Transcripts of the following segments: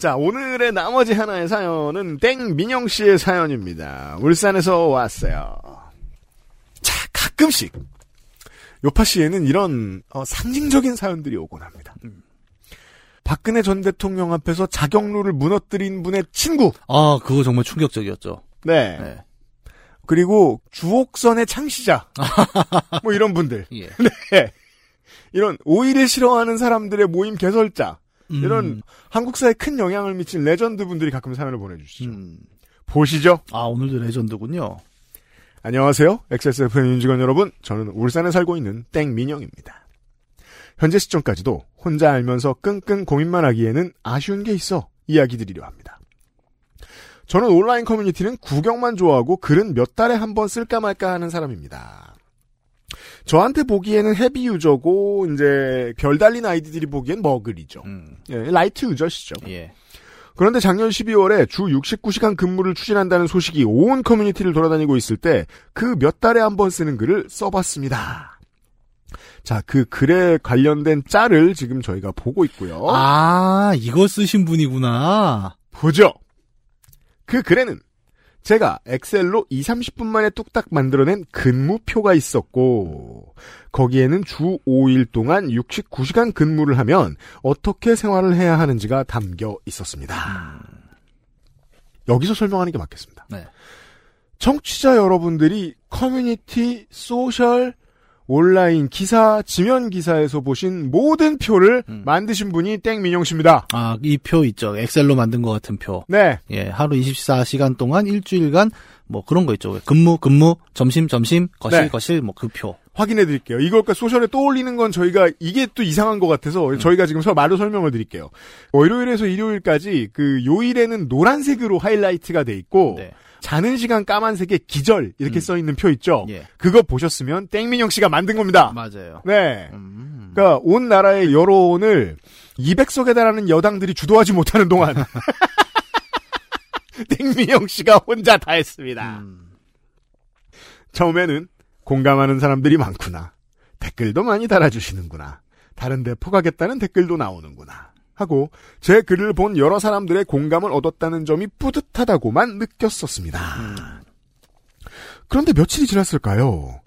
자, 오늘의 나머지 하나의 사연은 땡민영 씨의 사연입니다. 울산에서 왔어요. 자, 가끔씩 요파 씨에는 이런 어, 상징적인 사연들이 오곤 합니다. 박근혜 전 대통령 앞에서 자격루를 무너뜨린 분의 친구. 아, 그거 정말 충격적이었죠. 네. 네. 그리고 주옥선의 창시자. 뭐 이런 분들. 예. 네. 이런 오일을 싫어하는 사람들의 모임 개설자. 음, 이런 한국사에 큰 영향을 미친 레전드 분들이 가끔 사연을 보내주시죠. 음. 보시죠. 아, 오늘도 legend군요. 안녕하세요. XSFM 임직원 여러분. 저는 울산에 살고 있는 땡민영입니다. 현재 시점까지도 혼자 알면서 끙끙 고민만 하기에는 아쉬운 게 있어 이야기 드리려 합니다. 저는 온라인 커뮤니티는 구경만 좋아하고 글은 몇 달에 한 번 쓸까 말까 하는 사람입니다. 저한테 보기에는 heavy user고 이제 별 달린 아이디들이 보기엔 머글이죠. 음, 예, light user시죠. 예. 그런데 작년 12월에 주 69시간 근무를 추진한다는 소식이 온 커뮤니티를 돌아다니고 있을 때 그 몇 달에 한 번 쓰는 글을 써봤습니다. 자, 그 글에 관련된 짤을 지금 저희가 보고 있고요. 아, 이거 쓰신 분이구나. 보죠. 그 글에는 제가 엑셀로 2, 30분 만에 뚝딱 만들어낸 근무표가 있었고 거기에는 주 5일 동안 69시간 근무를 하면 어떻게 생활을 해야 하는지가 담겨 있었습니다. 여기서 설명하는 게 맞겠습니다. 네. 청취자 여러분들이 커뮤니티, social, 온라인 기사, 지면 기사에서 보신 모든 표를 음. 만드신 분이 땡민영 씨입니다. 아, 이 표 있죠. 엑셀로 만든 것 같은 표. 네. 예, 하루 24시간 동안 일주일간 뭐 그런 거 있죠. 근무, 근무, 점심, 점심, 거실, 네. 거실, 뭐 그 표. 확인해 드릴게요. 이걸까 소셜에 떠올리는 건 저희가 이게 또 이상한 것 같아서 저희가 지금 서 말로 설명을 드릴게요. 월요일에서 일요일까지 그 요일에는 노란색으로 하이라이트가 돼 있고 네. 자는 시간 까만색에 기절 이렇게 음. 써 있는 표 있죠. 예. 그거 보셨으면 땡민영 씨가 만든 겁니다. 맞아요. 네. 음. 그러니까 온 나라의 여론을 200석에 달하는 여당들이 주도하지 못하는 동안 땡민영 씨가 혼자 다 했습니다. 음. 처음에는 공감하는 사람들이 많구나. 댓글도 많이 달아주시는구나. 다른데 포가겠다는 댓글도 나오는구나. 하고 제 글을 본 여러 사람들의 공감을 얻었다는 점이 뿌듯하다고만 느꼈었습니다. 그런데 며칠이 지났을까요?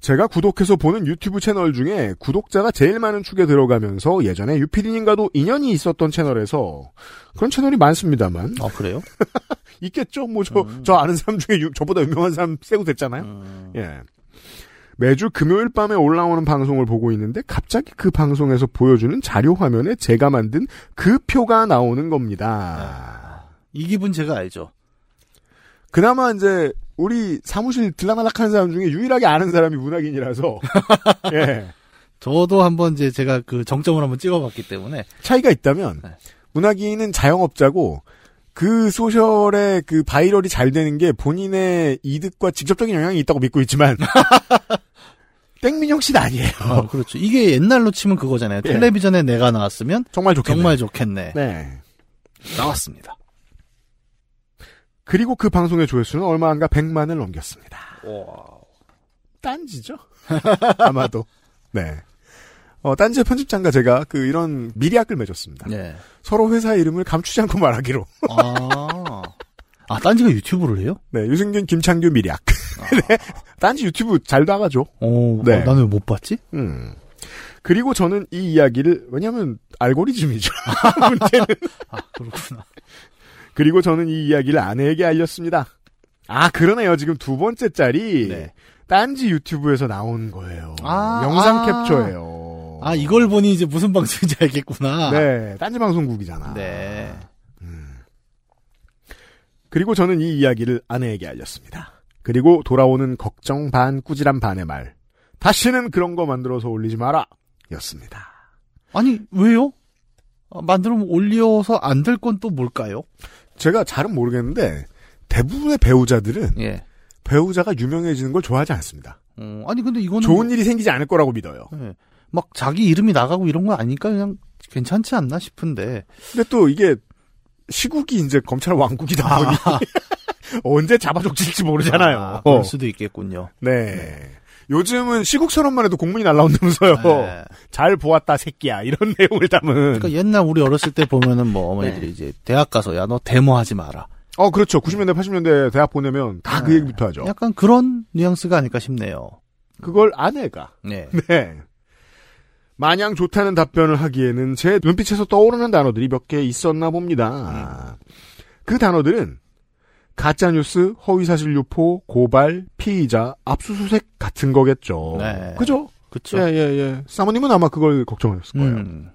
제가 구독해서 보는 유튜브 채널 중에 구독자가 제일 많은 축에 들어가면서 예전에 유피디님과도 인연이 있었던 채널에서 그런 채널이 많습니다만 아, 그래요? 있겠죠. 뭐 저저 아는 사람 중에 유- 저보다 유명한 사람 세고 됐잖아요. 음. 예. 매주 금요일 밤에 올라오는 방송을 보고 있는데 갑자기 그 방송에서 보여주는 자료 화면에 제가 만든 그 표가 나오는 겁니다. 이 기분 제가 알죠. 그나마 이제 우리 사무실 들락날락하는 사람 중에 유일하게 아는 사람이 문학인이라서 예. 저도 한번 이제 제가 그 정점을 한번 찍어봤기 때문에 차이가 있다면 네. 문학인은 자영업자고 그 social의 그 viral이 잘 되는 게 본인의 이득과 직접적인 영향이 있다고 믿고 있지만 땡민영 씨는 아니에요. 아, 그렇죠. 이게 옛날로 치면 그거잖아요. 예. 텔레비전에 내가 나왔으면 정말 좋겠네. 정말 좋겠네. 네. 나왔습니다. 그리고 그 방송의 조회수는 얼마 안가 100만을 넘겼습니다. 딴지죠? 아마도. 네. 어, 딴지의 편집장과 제가 그 이런 미리약을 맺었습니다. 네. 서로 회사 이름을 감추지 않고 말하기로. 아, 아 딴지가 유튜브를 해요? 네, 유승균, 김창규 미리약. 네. 딴지 유튜브 잘 나가죠. 오, 네. 어, 나는 왜 못 봤지? 음. 그리고 저는 이 이야기를, 왜냐면, 알고리즘이죠. 문제는. 아, 그렇구나. 그리고 저는 이 이야기를 아내에게 알렸습니다. 아, 그러네요. 지금 두 번째 짤이 네. 딴지 유튜브에서 나온 거예요. 아, 영상 아. 캡처예요. 아, 이걸 보니 이제 무슨 방송인지 알겠구나. 네, 딴지 방송국이잖아. 네. 그리고 저는 이 이야기를 아내에게 알렸습니다. 그리고 돌아오는 걱정 반 꾸지람 반의 말. 다시는 그런 거 만들어서 올리지 마라. 였습니다. 아니, 왜요? 어, 만들면 올려서 안 될 건 또 뭘까요? 제가 잘은 모르겠는데 대부분의 배우자들은 예. 배우자가 유명해지는 걸 좋아하지 않습니다. 어, 아니 근데 이거는 좋은 일이 생기지 않을 거라고 믿어요. 예. 막 자기 이름이 나가고 이런 거 아니까 그냥 괜찮지 않나 싶은데. 근데 또 이게 시국이 이제 검찰 왕국이다 보니 언제 잡아족질지 모르잖아요. 아, 그럴 수도 있겠군요. 네. 요즘은 시국처럼만 해도 공문이 날라온다면서요. 네. 잘 보았다 새끼야 이런 내용을 담은. 그러니까 옛날 우리 어렸을 때 보면은 뭐 어머니들이 이제 대학 가서 야 너 데모하지 마라. 어 그렇죠. 90년대 80년대 대학 보내면 다그 네. 얘기부터 하죠. 약간 그런 뉘앙스가 아닐까 싶네요. 그걸 아내가 네. 네. 마냥 좋다는 답변을 하기에는 제 눈빛에서 떠오르는 단어들이 몇 개 있었나 봅니다. 그 단어들은 가짜뉴스, 허위사실 유포, 고발, 피의자, 압수수색 같은 거겠죠. 네. 그죠? 그쵸. 예, 예, 예. 사모님은 아마 그걸 걱정하셨을 거예요. 음.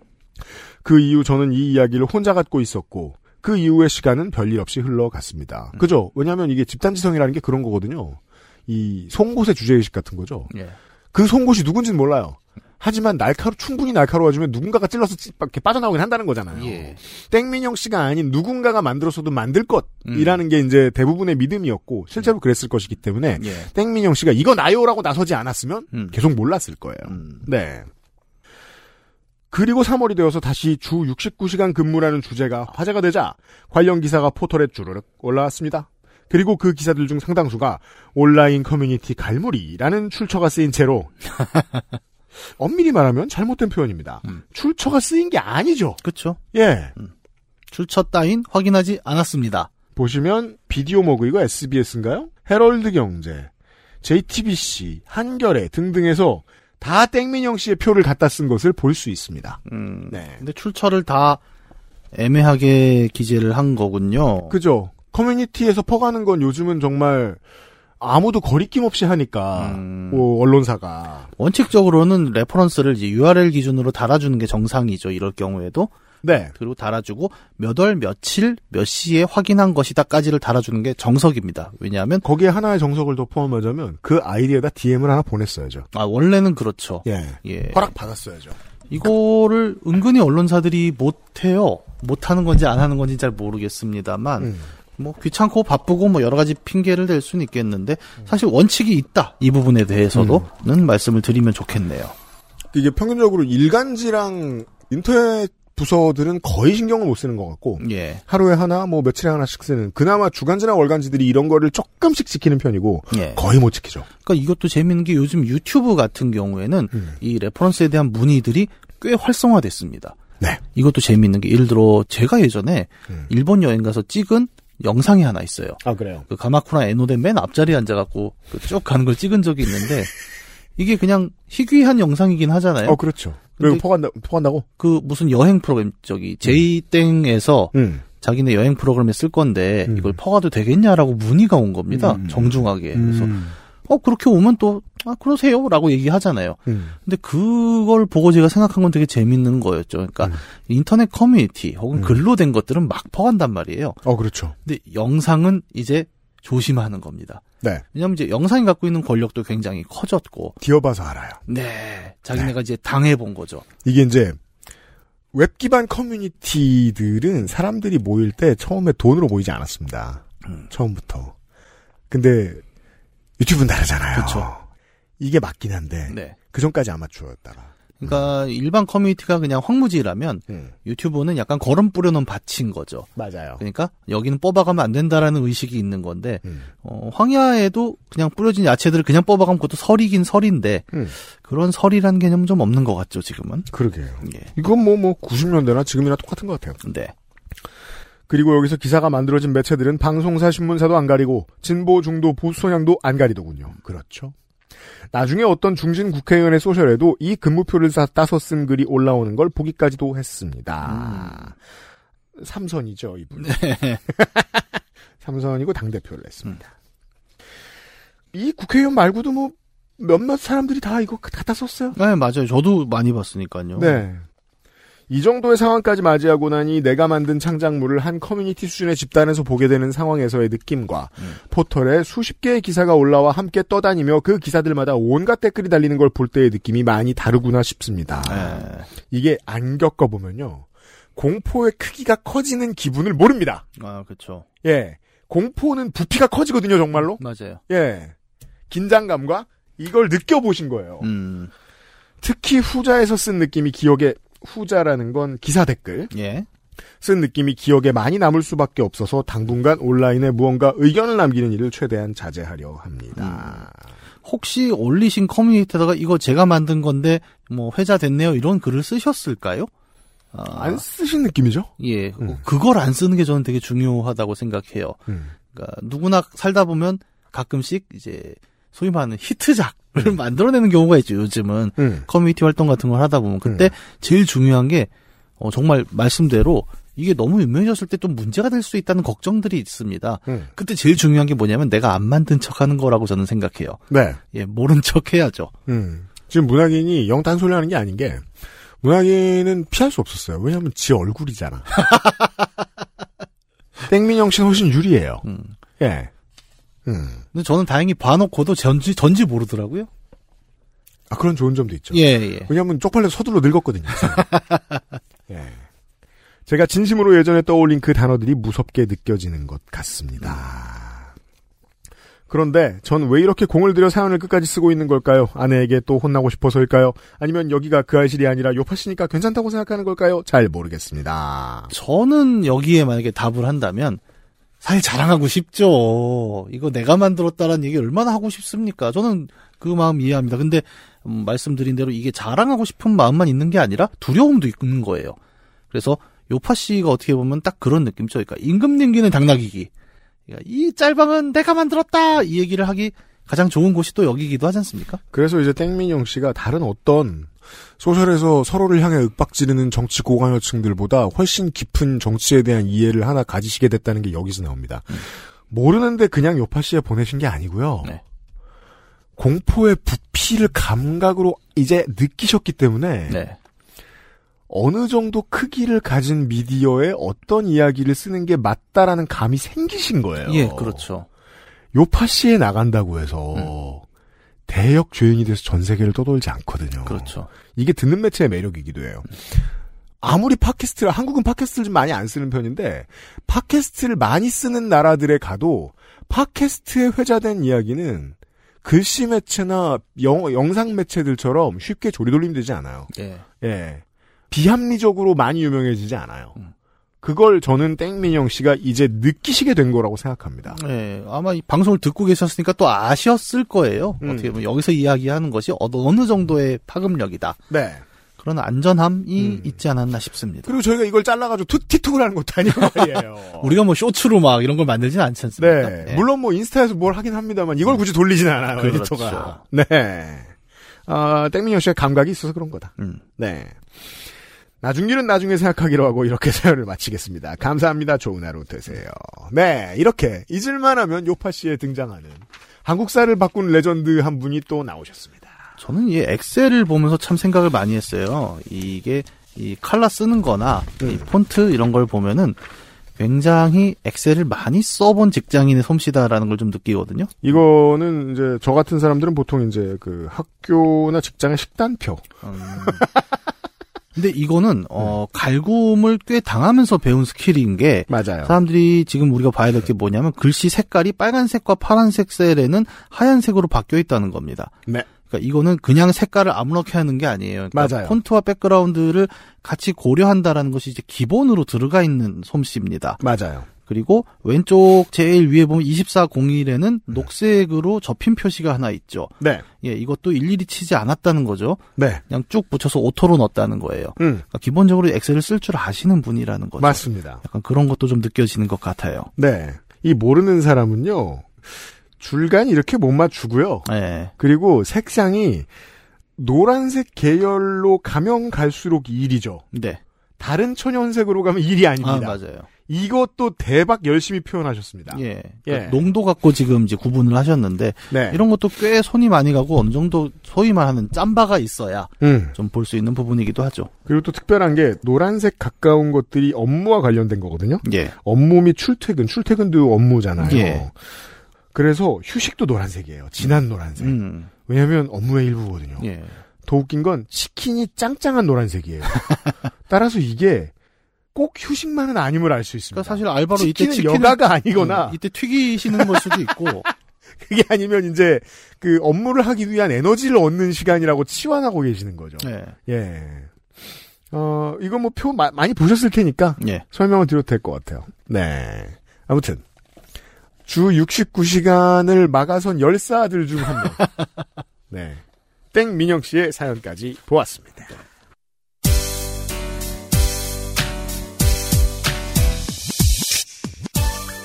그 이후 저는 이 이야기를 혼자 갖고 있었고, 그 이후의 시간은 별일 없이 흘러갔습니다. 음. 그죠? 왜냐하면 이게 집단지성이라는 게 그런 거거든요. 이 송곳의 주제의식 같은 거죠. 예. 그 송곳이 누군지는 몰라요. 하지만 날카로 충분히 날카로워지면 누군가가 찔러서 찌- 이렇게 빠져나오긴 한다는 거잖아요. 예. 땡민영 씨가 아닌 누군가가 만들었어도 만들 음. 것이라는 게 이제 대부분의 믿음이었고 실제로 그랬을 것이기 때문에 예. 땡민영 씨가 이거 나요라고 나서지 않았으면 음. 계속 몰랐을 거예요. 음. 네. 그리고 3월이 되어서 다시 주 69시간 근무라는 주제가 화제가 되자 관련 기사가 포털에 주르륵 올라왔습니다. 그리고 그 기사들 중 상당수가 온라인 커뮤니티 갈무리라는 출처가 쓰인 채로 엄밀히 말하면 잘못된 표현입니다. 음. 출처가 쓰인 게 아니죠. 그쵸. 예. 출처 따윈 확인하지 않았습니다. 보시면 비디오 머그 이거 SBS인가요? 헤럴드 경제, JTBC, 한겨레 등등에서 다 땡민영 씨의 표를 갖다 쓴 것을 볼 수 있습니다. 음. 네. 근데 출처를 다 애매하게 기재를 한 거군요. 그죠? 커뮤니티에서 퍼가는 건 요즘은 정말 아무도 거리낌 없이 하니까 음. 뭐 언론사가 원칙적으로는 reference를 이제 URL 기준으로 달아주는 게 정상이죠. 이럴 경우에도. 네 그리고 달아주고 몇 월 며칠 몇 시에 확인한 것이다까지를 달아주는 게 정석입니다. 왜냐하면 거기에 하나의 정석을 더 포함하자면 그 아이디에다 DM을 하나 보냈어야죠. 아 원래는 그렇죠. 예. 예. 허락 받았어야죠. 이거를 은근히 언론사들이 못해요. 못하는 건지 안 하는 건지 잘 모르겠습니다만 음. 뭐 귀찮고 바쁘고 뭐 여러 가지 핑계를 댈 수는 있겠는데 사실 원칙이 있다 이 부분에 대해서도는 말씀을 드리면 좋겠네요. 이게 평균적으로 일간지랑 인터넷 부서들은 거의 신경을 못 쓰는 것 같고 예, 하루에 하나 뭐 며칠에 하나씩 쓰는 그나마 주간지나 월간지들이 이런 거를 조금씩 지키는 편이고 예. 거의 못 지키죠. 그러니까 이것도 재밌는 게 요즘 유튜브 같은 경우에는 음. 이 reference에 대한 문의들이 꽤 활성화됐습니다. 네. 이것도 재밌는 게 예를 들어 제가 예전에 음. 일본 여행 가서 찍은 영상이 하나 있어요. 아 그래요. 그 가마쿠라 에노덴 맨 앞자리에 앉아갖고 그 쭉 가는 걸 찍은 적이 있는데 이게 그냥 희귀한 영상이긴 하잖아요. 어 그렇죠. 그리고 퍼간다 퍼간다고? 그 무슨 여행 프로그램 저기 제이땡에서 음. 자기네 여행 프로그램에 쓸 건데 음. 이걸 퍼가도 되겠냐라고 문의가 온 겁니다. 음. 정중하게. 그래서 음. 어 그렇게 오면 또 아, 그러세요라고 얘기하잖아요. 음. 근데 그걸 보고 제가 생각한 건 되게 재밌는 거였죠. 그러니까 음. 인터넷 커뮤니티 혹은 음. 글로 된 것들은 막 퍼간단 말이에요. 어 그렇죠. 근데 영상은 이제 조심하는 겁니다. 네. 왜냐하면 이제 영상이 갖고 있는 권력도 굉장히 커졌고, 데어봐서 알아요. 네, 자기네가 이제 당해 본 거죠. 이게 이제 웹 기반 커뮤니티들은 사람들이 모일 때 처음에 돈으로 모이지 않았습니다. 음. 처음부터. 근데 유튜브는 다르잖아요. 그쵸. 이게 맞긴 한데 네. 그 전까지 아마추어였다가. 그러니까 일반 커뮤니티가 그냥 황무지라면 음. 유튜브는 약간 걸음 뿌려놓은 밭인 거죠. 맞아요. 그러니까 여기는 뽑아가면 안 된다라는 의식이 있는 건데 음. 어, 황야에도 그냥 뿌려진 야채들을 그냥 뽑아가면 그것도 설이긴 설인데 음. 그런 설이라는 개념은 좀 없는 것 같죠 지금은. 그러게요. 예. 이건 뭐, 뭐, 90년대나 지금이나 똑같은 것 같아요. 네. 그리고 여기서 기사가 만들어진 매체들은 방송사, 신문사도 안 가리고, 진보, 중도, 보수 성향도 안 가리더군요. 그렇죠. 나중에 어떤 중진 국회의원의 소셜에도 이 근무표를 따- 따서 쓴 글이 올라오는 걸 보기까지도 했습니다. 삼선이죠, 이분. 삼선이고 당대표를 했습니다. 이 국회의원 말고도 뭐, 몇몇 사람들이 다 이거 갖다 썼어요. 네 맞아요. 저도 많이 봤으니까요. 네. 이 정도의 상황까지 맞이하고 나니 내가 만든 창작물을 한 커뮤니티 수준의 집단에서 보게 되는 상황에서의 느낌과 음. 포털에 수십 개의 기사가 올라와 함께 떠다니며 그 기사들마다 온갖 댓글이 달리는 걸 볼 때의 느낌이 많이 다르구나 싶습니다. 네. 이게 안 겪어보면요. 공포의 크기가 커지는 기분을 모릅니다. 아, 그렇죠. 예. 공포는 부피가 커지거든요, 정말로. 맞아요. 예. 긴장감과 이걸 느껴보신 거예요. 음, 특히 후자에서 쓴 느낌이 기억에, 후자라는 건 기사 댓글. 예. 쓴 느낌이 기억에 많이 남을 수밖에 없어서 당분간 온라인에 무언가 의견을 남기는 일을 최대한 자제하려 합니다. 혹시 올리신 커뮤니티에다가 이거 제가 만든 건데 뭐 회자 됐네요 이런 글을 쓰셨을까요? 아, 안 쓰신 느낌이죠? 예, 음. 그걸 안 쓰는 게 저는 되게 중요하다고 생각해요. 음. 그러니까 누구나 살다 보면 가끔씩 이제 소위 말하는 히트작 을 만들어내는 경우가 있죠. 요즘은 음. 커뮤니티 활동 같은 걸 하다 보면 그때 제일 중요한 게 어, 정말 말씀대로 이게 너무 유명해졌을 때 좀 문제가 될 수 있다는 걱정들이 있습니다. 음. 그때 제일 중요한 게 뭐냐면 내가 안 만든 척하는 거라고 저는 생각해요. 네. 예, 모른 척 해야죠. 음. 지금 문학인이 영 딴소리 하는 게 아닌 게, 문학인은 피할 수 없었어요. 왜냐면 지 얼굴이잖아. 땡민영 씨는 훨씬 유리해요. 음. 예. 음. 근데 저는 다행히 봐놓고도 전지 전지 모르더라고요. 아, 그런 좋은 점도 있죠. 예, 예. 왜냐면 쪽팔려 서둘러 늙었거든요. 예. 제가 진심으로 예전에 떠올린 그 단어들이 무섭게 느껴지는 것 같습니다. 그런데 전 왜 이렇게 공을 들여 사연을 끝까지 쓰고 있는 걸까요? 아내에게 또 혼나고 싶어서일까요? 아니면 여기가 그 알실이 아니라 요파시니까 괜찮다고 생각하는 걸까요? 잘 모르겠습니다. 저는 여기에 만약에 답을 한다면 사실 자랑하고 싶죠. 이거 내가 만들었다라는 얘기 얼마나 하고 싶습니까? 저는 그 마음 이해합니다. 근데 음, 말씀드린 대로 이게 자랑하고 싶은 마음만 있는 게 아니라 두려움도 있는 거예요. 그래서 요파 씨가 어떻게 보면 딱 그런 느낌이죠. 그러니까 임금 님기는 당나귀기. 그러니까 이 짤방은 내가 만들었다 이 얘기를 하기 가장 좋은 곳이 또 여기기도 하지 않습니까? 그래서 이제 땡민영 씨가 다른 어떤 소설에서 서로를 향해 윽박 지르는 정치 고관여층들보다 훨씬 깊은 정치에 대한 이해를 하나 가지시게 됐다는 게 여기서 나옵니다. 모르는데 그냥 요파 씨에 보내신 게 아니고요. 네. 공포의 부피를 감각으로 이제 느끼셨기 때문에 네. 어느 정도 크기를 가진 미디어에 어떤 이야기를 쓰는 게 맞다라는 감이 생기신 거예요. 예, 그렇죠. 요파 씨에 나간다고 해서 대역 주인이 돼서 전 세계를 떠돌지 않거든요. 그렇죠. 이게 듣는 매체의 매력이기도 해요. 아무리 팟캐스트를 한국은 팟캐스트를 좀 많이 안 쓰는 편인데 팟캐스트를 많이 쓰는 나라들에 가도 팟캐스트에 회자된 이야기는 글씨 매체나 영, 영상 매체들처럼 쉽게 조리돌림 되지 않아요. 예. 예. 비합리적으로 많이 유명해지지 않아요. 음. 그걸 저는 땡민영 씨가 이제 느끼시게 된 거라고 생각합니다. 네, 아마 이 방송을 듣고 계셨으니까 또 아셨을 거예요. 음. 어떻게 보면 여기서 이야기하는 것이 어느, 어느 정도의 파급력이다. 네. 그런 안전함이 음. 있지 않았나 싶습니다. 그리고 저희가 이걸 잘라가지고 투, 틱톡을 하는 것도 아니고 말이에요. 우리가 뭐 쇼츠로 막 이런 걸 만들지는 않지 않습니까? 네. 물론 뭐 인스타에서 뭘 하긴 합니다만 이걸 굳이 돌리지는 않아요. 그렇죠. 에디터가. 네. 아, 땡민영 씨의 감각이 있어서 그런 거다. 음. 네. 나중 일은 나중에 생각하기로 하고 이렇게 사연을 마치겠습니다. 감사합니다. 좋은 하루 되세요. 네. 이렇게 잊을만하면 요팟시에 등장하는 한국사를 바꾼 레전드 한 분이 또 나오셨습니다. 저는 이 엑셀을 보면서 참 생각을 많이 했어요. 이게 이 칼라 쓰는 거나 이 음. 폰트 이런 걸 보면은 굉장히 엑셀을 많이 써본 직장인의 솜씨다라는 걸 좀 느끼거든요. 이거는 이제 저 같은 사람들은 보통 이제 그 학교나 직장의 식단표. 음. 근데 이거는 어 갈굼을 꽤 당하면서 배운 skill인 게 맞아요. 사람들이 지금 우리가 봐야 될 게 뭐냐면 글씨 색깔이 빨간색과 파란색 셀에는 하얀색으로 바뀌어 있다는 겁니다. 네. 그러니까 이거는 그냥 색깔을 아무렇게 하는 게 아니에요. 그러니까 맞아요. 폰트와 백그라운드를 같이 고려한다라는 것이 이제 기본으로 들어가 있는 솜씨입니다. 맞아요. 그리고 왼쪽 제일 위에 보면 2401에는 녹색으로 접힌 표시가 하나 있죠. 네. 예, 이것도 일일이 치지 않았다는 거죠. 네. 그냥 쭉 붙여서 auto로 넣었다는 거예요. 음. 그러니까 기본적으로 엑셀을 쓸 줄 아시는 분이라는 거죠. 맞습니다. 약간 그런 것도 좀 느껴지는 것 같아요. 네. 이 모르는 사람은요, 줄간 이렇게 못 맞추고요. 예. 그리고 색상이 노란색 계열로 가면 갈수록 일이죠. 네. 다른 천연색으로 가면 일이 아, 아닙니다. 맞아요. 이것도 대박 열심히 표현하셨습니다. 예. 예. 그러니까 농도 갖고 지금 이제 구분을 하셨는데 네. 이런 것도 꽤 손이 많이 가고 어느 정도 소위 말하는 짬바가 있어야 음. 좀볼 수 있는 부분이기도 하죠. 그리고 또 특별한 게 노란색 가까운 것들이 업무와 관련된 거거든요. 예. 업무 및 출퇴근, 출퇴근도 업무잖아요. 예. 그래서 휴식도 노란색이에요. 진한 노란색. 음. 왜냐하면 업무의 일부거든요. 예. 더 웃긴 건 치킨이 짱짱한 노란색이에요. 따라서 이게 꼭 휴식만은 아님을 알 수 있습니다. 그러니까 사실 알바로 이때 치킨을 여가가 아니거나 음, 이때 튀기시는 걸 수도 있고 그게 아니면 이제 그 업무를 하기 위한 에너지를 얻는 시간이라고 치환하고 계시는 거죠. 네. 예. 어, 이거 뭐 표 많이 보셨을 테니까 예. 설명을 드려도 될 것 같아요. 네. 아무튼 주 69시간을 막아선 열사들 중 한 명. 네. 땡 민영 씨의 사연까지 보았습니다.